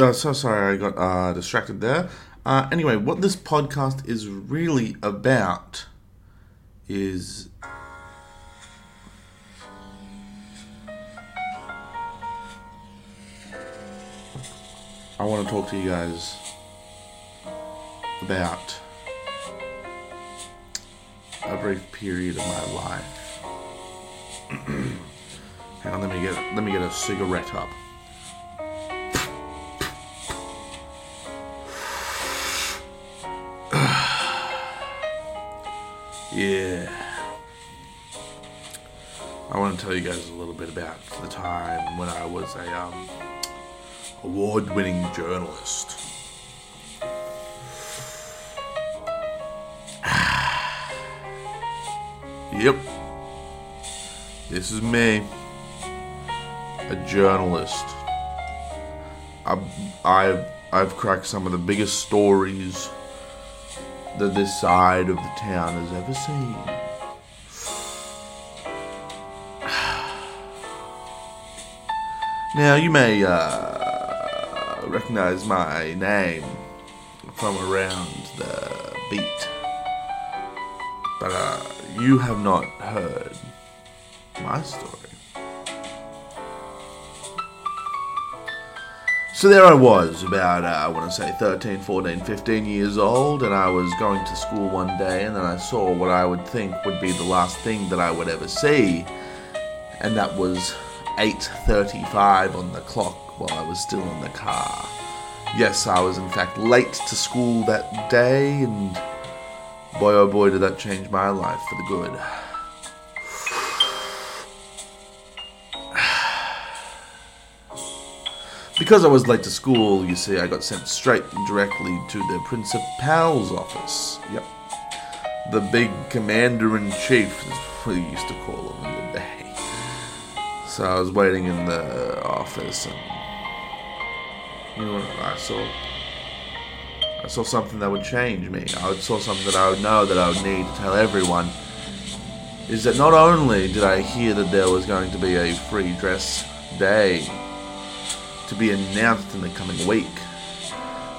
Oh, so sorry, I got uh, distracted there. Uh, anyway, what this podcast is really about is. I want to talk to you guys about a brief period of my life. Hang on, let me get let me get a cigarette up. Yeah. I want to tell you guys a little bit about the time when I was a um, award-winning journalist. Yep. This is me. A journalist. I've, I've, I've cracked some of the biggest stories that this side of the town has ever seen. Now, you may uh, recognize my name from around the beat, but uh, you have not heard my story. So there I was, about, uh, I want to say 13, 14, 15 years old, and I was going to school one day, and then I saw what I would think would be the last thing that I would ever see, and that was 8.35 on the clock while I was still in the car. Yes, I was in fact late to school that day, and boy oh boy did that change my life for the good. Because I was late to school, you see, I got sent straight directly to the principal's office. Yep. The big commander in chief is what we used to call him in the day. So I was waiting in the office and you know what I saw? I saw something that would change me. I saw something that I would know that I would need to tell everyone. Is that not only did I hear that there was going to be a free dress day to be announced in the coming week,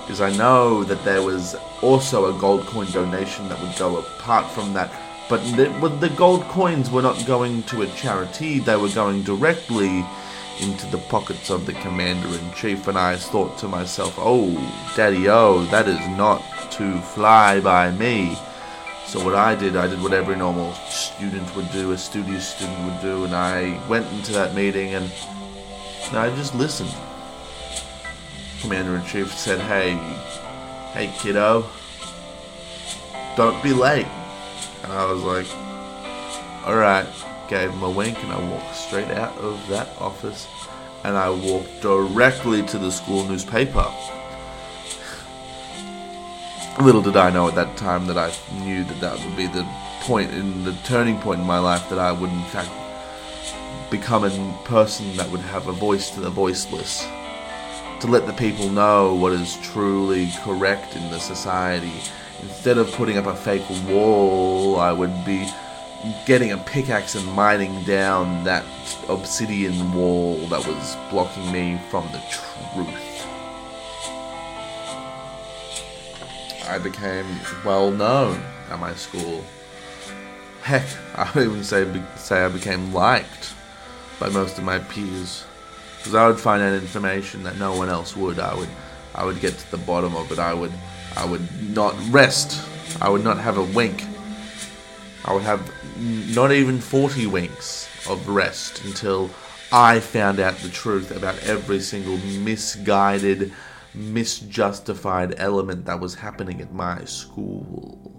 Because I know that there was also a gold coin donation that would go apart from that. But the, the gold coins were not going to a charity, they were going directly into the pockets of the commander in chief, and I thought to myself, oh, daddy, oh, that is not to fly by me. So what I did, I did what every normal student would do, a studious student would do, and I went into that meeting and, and I just listened. Commander in chief said, hey, hey kiddo, don't be late. And I was like, alright gave him a wink, and I walked straight out of that office and I walked directly to the school newspaper. Little did I know at that time that I knew that that would be the point in the turning point in my life that I would, in fact, become a person that would have a voice to the voiceless. To let the people know what is truly correct in the society. Instead of putting up a fake wall, I would be getting a pickaxe and mining down that obsidian wall that was blocking me from the truth. I became well known at my school. Heck, I would even say say I became liked by most of my peers because I would find out information that no one else would. I would I would get to the bottom of it. I would I would not rest. I would not have a wink. I would have not even 40 winks of rest until I found out the truth about every single misguided, misjustified element that was happening at my school.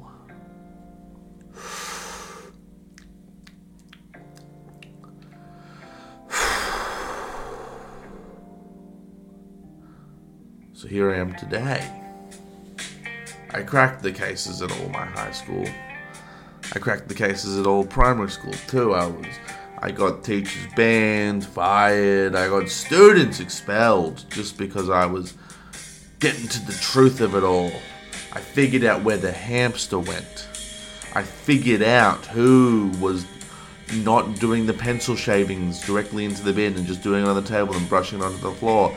So here I am today. I cracked the cases at all my high school. I cracked the cases at all primary school too. I was I got teachers banned, fired, I got students expelled just because I was getting to the truth of it all. I figured out where the hamster went. I figured out who was not doing the pencil shavings directly into the bin and just doing it on the table and brushing it onto the floor.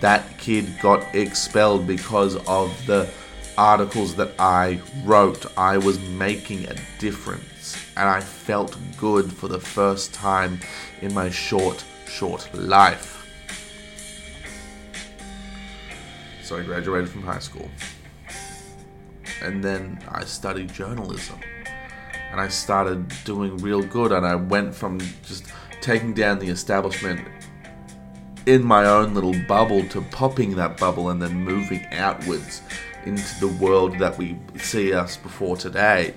That kid got expelled because of the articles that I wrote. I was making a difference, and I felt good for the first time in my short, short life. So I graduated from high school. And then I studied journalism. And I started doing real good. And I went from just taking down the establishment in my own little bubble to popping that bubble and then moving outwards into the world that we see us before today.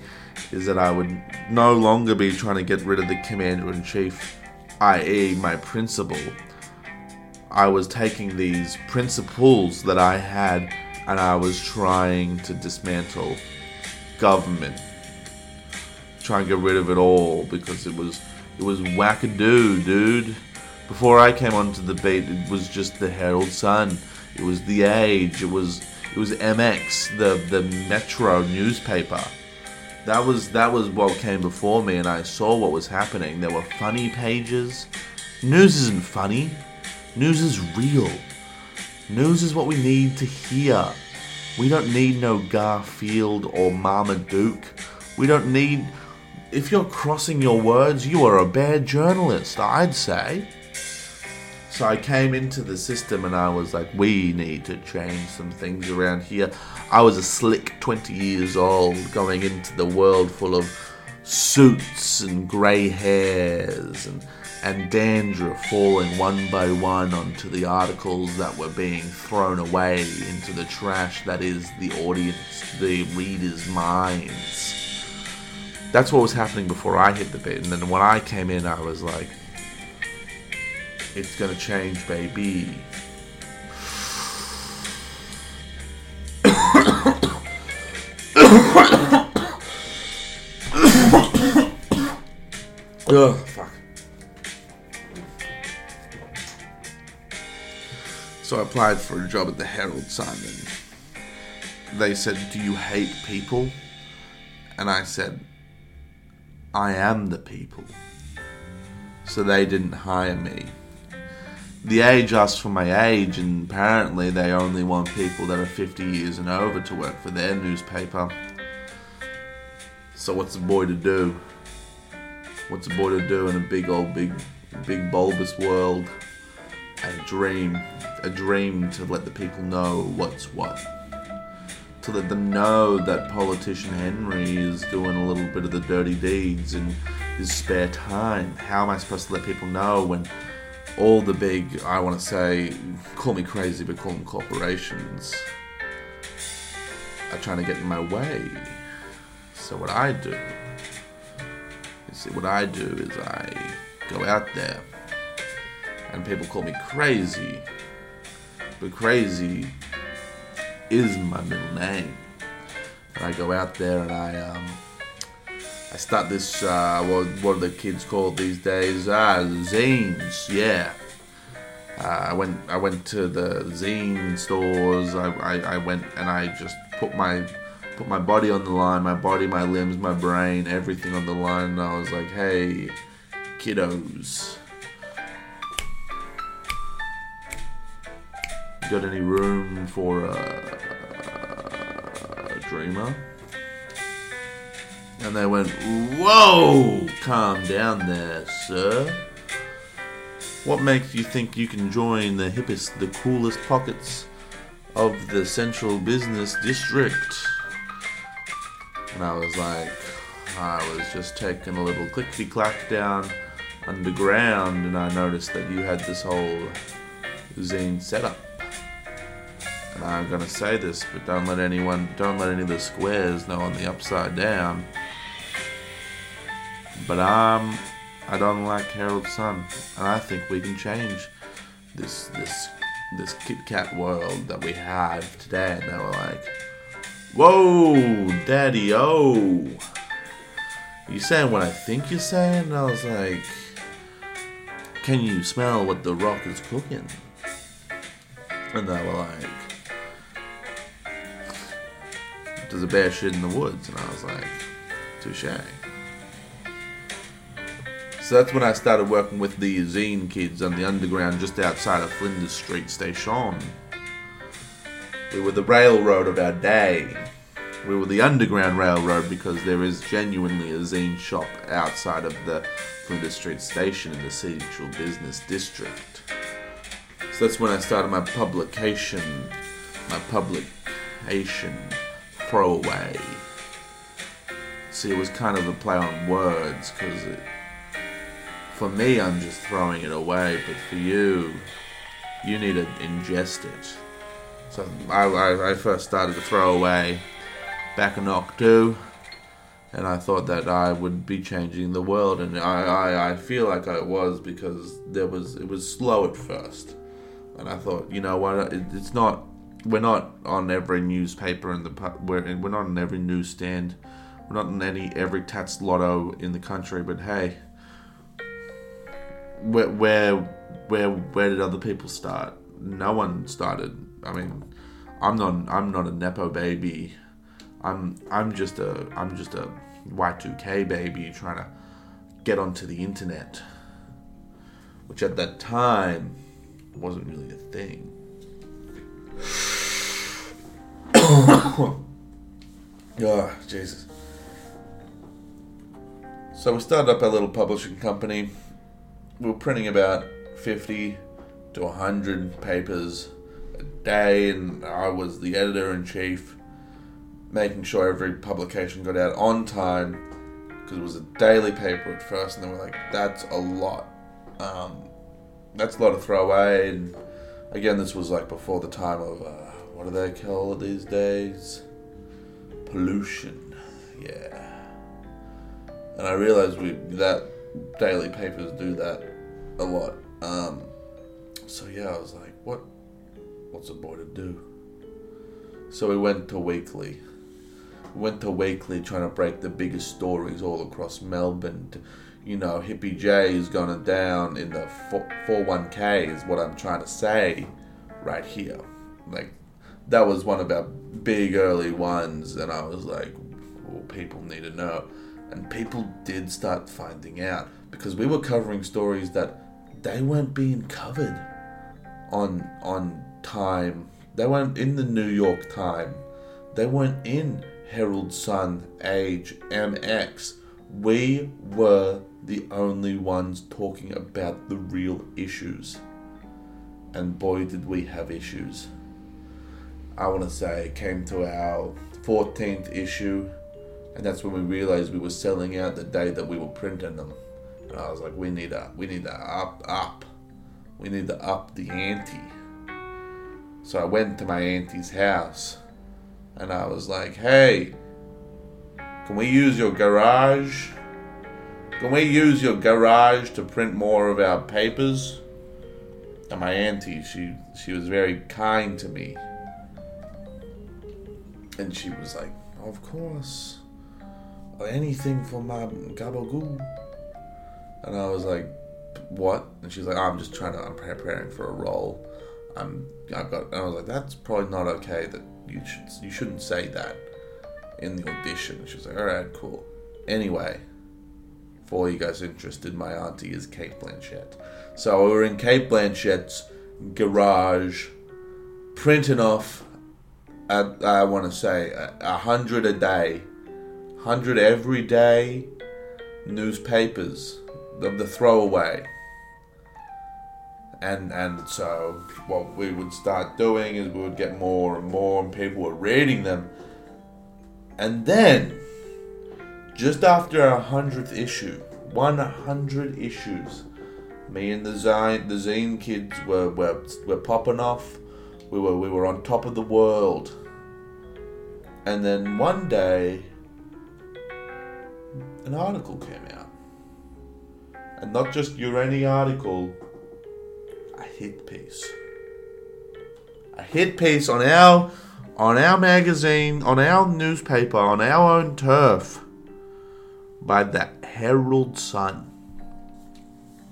Is that I would no longer be trying to get rid of the commander in chief, i.e., my principal I was taking these principles that I had and I was trying to dismantle government. Try and get rid of it all because it was it was wackadoo, dude. Before I came onto the beat, it was just the Herald Sun. It was the Age. It was it was MX, the the Metro newspaper. That was that was what came before me, and I saw what was happening. There were funny pages. News isn't funny. News is real. News is what we need to hear. We don't need no Garfield or Marmaduke. We don't need. If you're crossing your words, you are a bad journalist, I'd say. So I came into the system and I was like, we need to change some things around here. I was a slick 20 years old going into the world full of suits and grey hairs and and dandruff falling one by one onto the articles that were being thrown away into the trash that is the audience, the reader's minds. That's what was happening before I hit the bit, and then when I came in, I was like, it's gonna change, baby. Ugh, fuck. So I applied for a job at the Herald Sun. they said, Do you hate people? And I said, I am the people. So they didn't hire me. The age asked for my age, and apparently they only want people that are 50 years and over to work for their newspaper. So what's the boy to do? What's a boy to do in a big old, big, big bulbous world? A dream a dream to let the people know what's what. To let them know that politician Henry is doing a little bit of the dirty deeds in his spare time. How am I supposed to let people know when all the big, I want to say, call me crazy, but call them corporations, are trying to get in my way? So what I do, you see, what I do is I go out there and people call me crazy but crazy is my middle name. And I go out there and I um, I start this uh, what what are the kids called these days? Ah, zines. Yeah. Uh, I went I went to the zine stores. I, I, I went and I just put my put my body on the line, my body, my limbs, my brain, everything on the line. And I was like, hey, kiddos Got any room for a, a dreamer? And they went, Whoa! Calm down there, sir. What makes you think you can join the hippest, the coolest pockets of the central business district? And I was like, I was just taking a little clickety clack down underground, and I noticed that you had this whole zine setup. And I'm gonna say this, but don't let anyone, don't let any of the squares know on the upside down. But um, I don't like Herald Sun, and I think we can change this this this Kit Kat world that we have today. And they were like, "Whoa, Daddy, oh, you saying what I think you're saying?" And I was like, "Can you smell what the Rock is cooking?" And they were like, there's a bear shit in the woods. And I was like, touche. So that's when I started working with the zine kids on the underground just outside of Flinders Street Station. We were the railroad of our day. We were the underground railroad because there is genuinely a zine shop outside of the Flinders Street Station in the Central Business District. So that's when I started my publication, my publication throwaway. See, it was kind of a play on words because for me, I'm just throwing it away, but for you, you need to ingest it. So I, I, I first started to throw away back in Octo, and I thought that I would be changing the world, and I, I, I feel like I was because there was it was slow at first, and I thought, you know what, it, it's not we're not on every newspaper in the we're we're not on every newsstand, we're not in any every Tattslotto in the country, but hey, where where where where did other people start? No one started. I mean, I'm not I'm not a nepo baby. I'm I'm just a I'm just a Y2K baby trying to get onto the internet, which at that time wasn't really a thing. oh, Jesus. So we started up our little publishing company. We were printing about 50 to 100 papers a day, and I was the editor in chief, making sure every publication got out on time because it was a daily paper at first, and they were like, that's a lot. Um, that's a lot of throwaway. And again, this was like before the time of. Uh, what do they call it these days? Pollution. Yeah. And I realized we that daily papers do that a lot. Um, so yeah, I was like, what? What's a boy to do? So we went to Weekly. We went to Weekly trying to break the biggest stories all across Melbourne. To, you know, Hippie J is going down in the 401k is what I'm trying to say right here. Like that was one of our big early ones, and I was like, well, people need to know. And people did start finding out because we were covering stories that they weren't being covered on on time. They weren't in the New York Time. They weren't in Herald Sun, Age, MX. We were the only ones talking about the real issues. And boy, did we have issues. I want to say, it came to our 14th issue, and that's when we realized we were selling out the day that we were printing them. And I was like, we need to, we need to up, up, we need to up the ante. So I went to my auntie's house, and I was like, hey, can we use your garage? Can we use your garage to print more of our papers? And my auntie, she she was very kind to me. And she was like, Of course. Anything for my gabagoo. And I was like, What? And she's like, I'm just trying to, I'm preparing for a role. I'm, I've got, and I was like, That's probably not okay that you should, you shouldn't say that in the audition. She was like, Alright, cool. Anyway, for all you guys interested, my auntie is Cate Blanchett. So we were in Cate Blanchett's garage, printing off I, I want to say a hundred a day, hundred every day, newspapers of the throwaway. And and so what we would start doing is we would get more and more, and people were reading them. And then, just after a hundredth issue, one hundred issues, me and the zine the zine kids were, were were popping off we were we were on top of the world. And then one day an article came out. And not just your any article, a hit piece. A hit piece on our on our magazine, on our newspaper, on our own turf by the Herald Sun.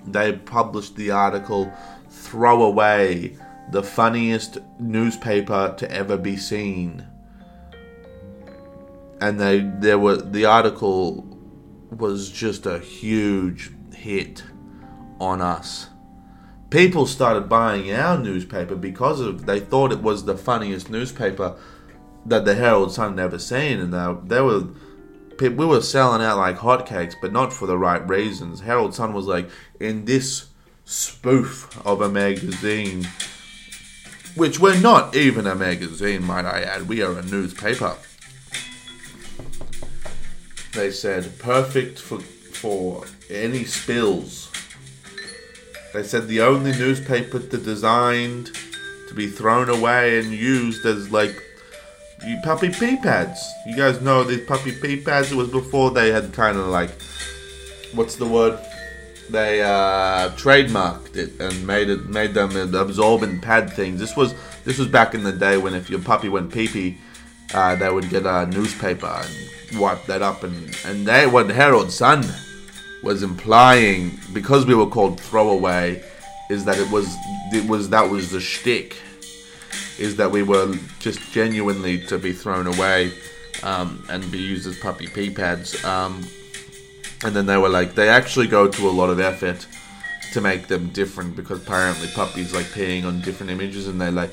They published the article Throw Away the funniest newspaper to ever be seen. And they there were the article was just a huge hit on us. People started buying our newspaper because of they thought it was the funniest newspaper that the Herald Sun had ever seen, and they, they were we were selling out like hotcakes, but not for the right reasons. Herald Sun was like in this spoof of a magazine, which we're not even a magazine, might I add. We are a newspaper. They said perfect for for any spills. They said the only newspaper to designed to be thrown away and used as like you puppy pee pads. You guys know these puppy pee pads. It was before they had kind of like, what's the word? They uh, trademarked it and made it made them absorbent pad things. This was this was back in the day when if your puppy went pee pee, uh, they would get a newspaper and wipe that up and and they what Herald Sun was implying because we were called throwaway is that it was it was that was the shtick is that we were just genuinely to be thrown away um, and be used as puppy pee pads. Um, and then they were like, they actually go to a lot of effort to make them different because apparently puppies like peeing on different images and they like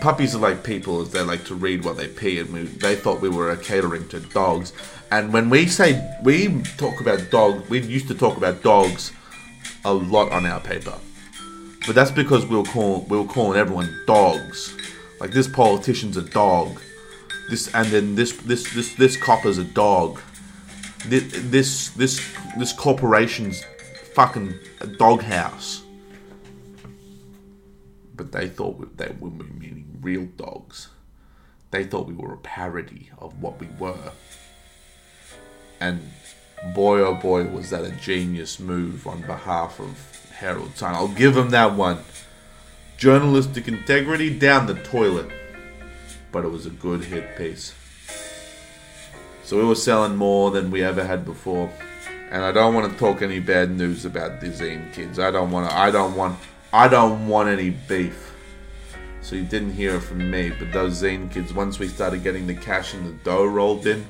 puppies are like people as they like to read what they pee and we, they thought we were catering to dogs and when we say we talk about dog we used to talk about dogs a lot on our paper but that's because we were calling we were calling everyone dogs like this politician's a dog. This and then this this this this copper's a dog. This this this, this corporation's fucking doghouse. But they thought they were meaning real dogs. They thought we were a parody of what we were. And boy oh boy was that a genius move on behalf of Herald Sun. I'll give him that one. Journalistic integrity down the toilet. But it was a good hit piece. So we were selling more than we ever had before. And I don't want to talk any bad news about the zine kids. I don't want to, I don't want I don't want any beef. So you didn't hear it from me, but those zine kids once we started getting the cash and the dough rolled in,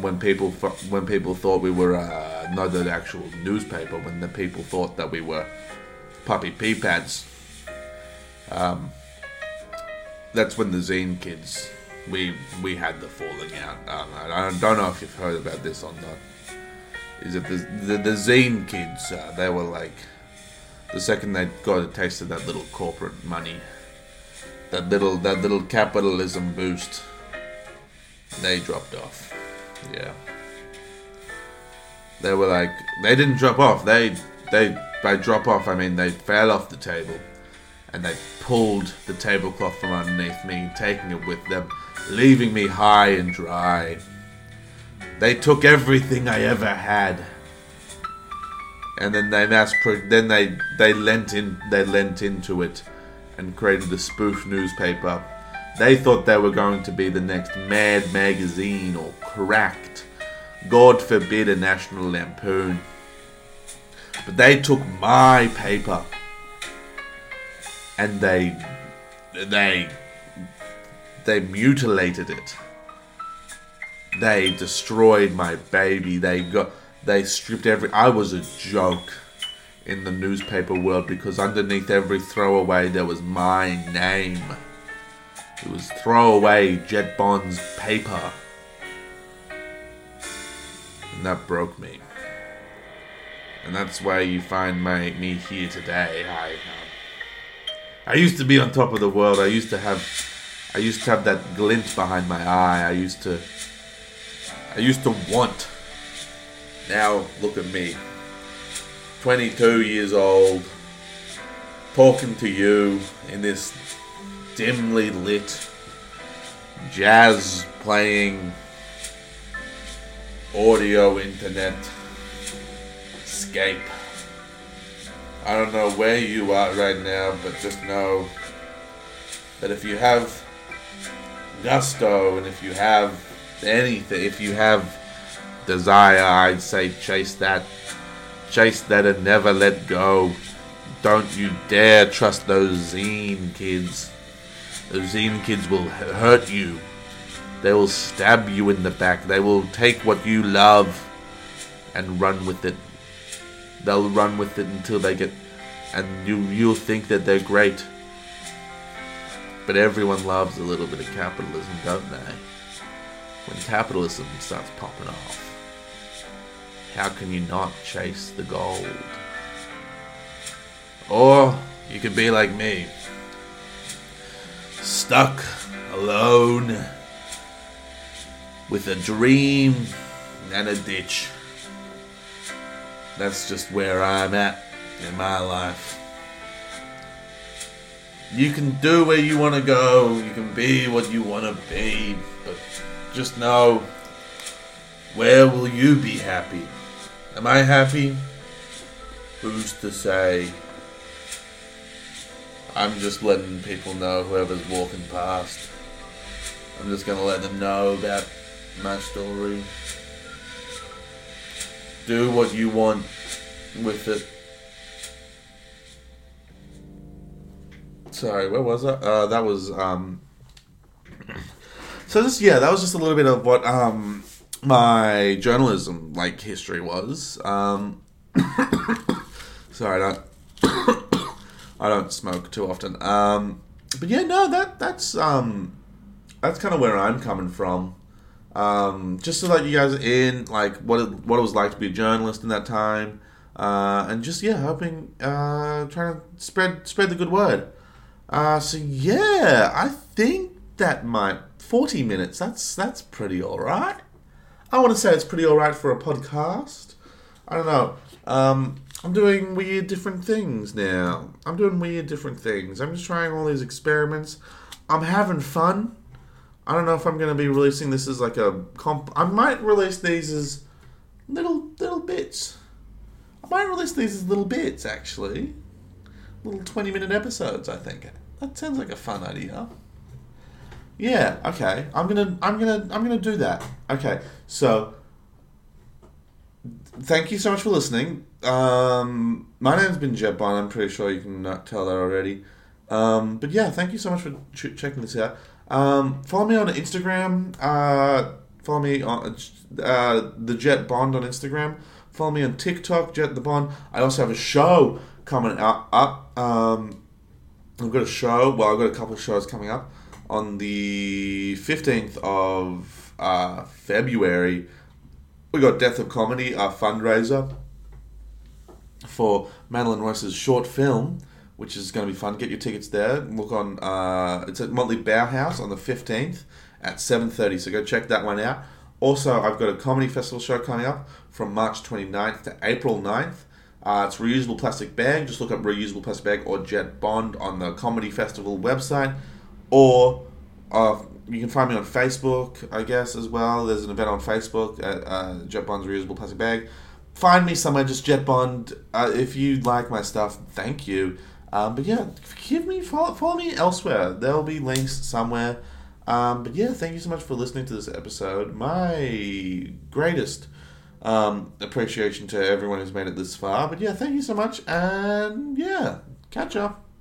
when people when people thought we were uh, not an actual newspaper, when the people thought that we were puppy pee pads, um, that's when the zine kids we we had the falling out. Um, I don't know if you've heard about this or not. Is it the the, the zine kids? Uh, they were like the second they got a taste of that little corporate money, that little that little capitalism boost, they dropped off. Yeah. They were like they didn't drop off. They they by drop off I mean they fell off the table and they pulled the tablecloth from underneath me, taking it with them, leaving me high and dry. They took everything I ever had. And then they mass pro- then they they lent in they lent into it and created a spoof newspaper. They thought they were going to be the next Mad Magazine or Cracked. God forbid a National Lampoon. But they took my paper and they they they mutilated it. They destroyed my baby. They got they stripped every I was a joke in the newspaper world because underneath every throwaway there was my name. It was throwaway Jet Bond's paper. And that broke me. And that's why you find my, me here today. I, um, I used to be on top of the world. I used to have I used to have that glint behind my eye. I used to I used to want. Now look at me. 22 years old talking to you in this dimly lit jazz playing audio internet scape. I don't know where you are right now, but just know that if you have gusto and if you have anything, if you have desire, I'd say chase that. Chase that and never let go. Don't you dare trust those zine kids. Those zine kids will hurt you. They will stab you in the back. They will take what you love and run with it they'll run with it until they get, and you you'll think that they're great. But everyone loves a little bit of capitalism, don't they? When capitalism starts popping off, how can you not chase the gold? Or you could be like me, stuck alone with a dream and a ditch. That's just where I'm at in my life. You can do where you want to go, you can be what you want to be, but just know where will you be happy? Am I happy? Who's to say? I'm just letting people know, whoever's walking past. I'm just gonna let them know about my story. Do what you want with it. Sorry, where was I? Uh, that was um. So this, yeah, that was just a little bit of what um my journalism like history was. Um, sorry, I don't. I don't smoke too often. Um, but yeah, no, that that's um, that's kind of where I'm coming from. Um, just to let you guys in, like what it, what it was like to be a journalist in that time, uh, and just yeah, hoping uh, trying to spread spread the good word. Uh, so yeah, I think that might forty minutes. That's that's pretty all right. I want to say it's pretty all right for a podcast. I don't know. Um, I'm doing weird different things now. I'm doing weird different things. I'm just trying all these experiments. I'm having fun. I don't know if I'm going to be releasing this as like a comp. I might release these as little little bits. I might release these as little bits actually. Little 20 minute episodes, I think. That sounds like a fun idea. Yeah, okay. I'm to I'm to I'm to do that. Okay. So thank you so much for listening. Um, my name's been Jet Bond. I'm pretty sure you can tell that already. Um, but yeah, thank you so much for ch- checking this out. Um, follow me on Instagram. Uh, follow me on uh, the Jet Bond on Instagram. Follow me on TikTok, Jet the Bond. I also have a show coming up. up. Um, I've got a show. Well, I've got a couple of shows coming up on the fifteenth of uh, February. We got Death of Comedy, our fundraiser for Madeline Rice's short film, which is going to be fun. Get your tickets there. Look on. Uh, it's at Motley Bauhaus on the fifteenth at seven thirty. So go check that one out. Also, I've got a comedy festival show coming up from March 29th to April 9th. Uh, it's reusable plastic bag. Just look up reusable plastic bag or Jet Bond on the comedy festival website, or uh, you can find me on Facebook, I guess, as well. There's an event on Facebook at uh, Jet Bond's reusable plastic bag. Find me somewhere, just Jet Bond. Uh, if you like my stuff, thank you. Um, but yeah, give me follow, follow me elsewhere. There'll be links somewhere. Um, but yeah, thank you so much for listening to this episode. My greatest um, appreciation to everyone who's made it this far. But yeah, thank you so much, and yeah, catch up.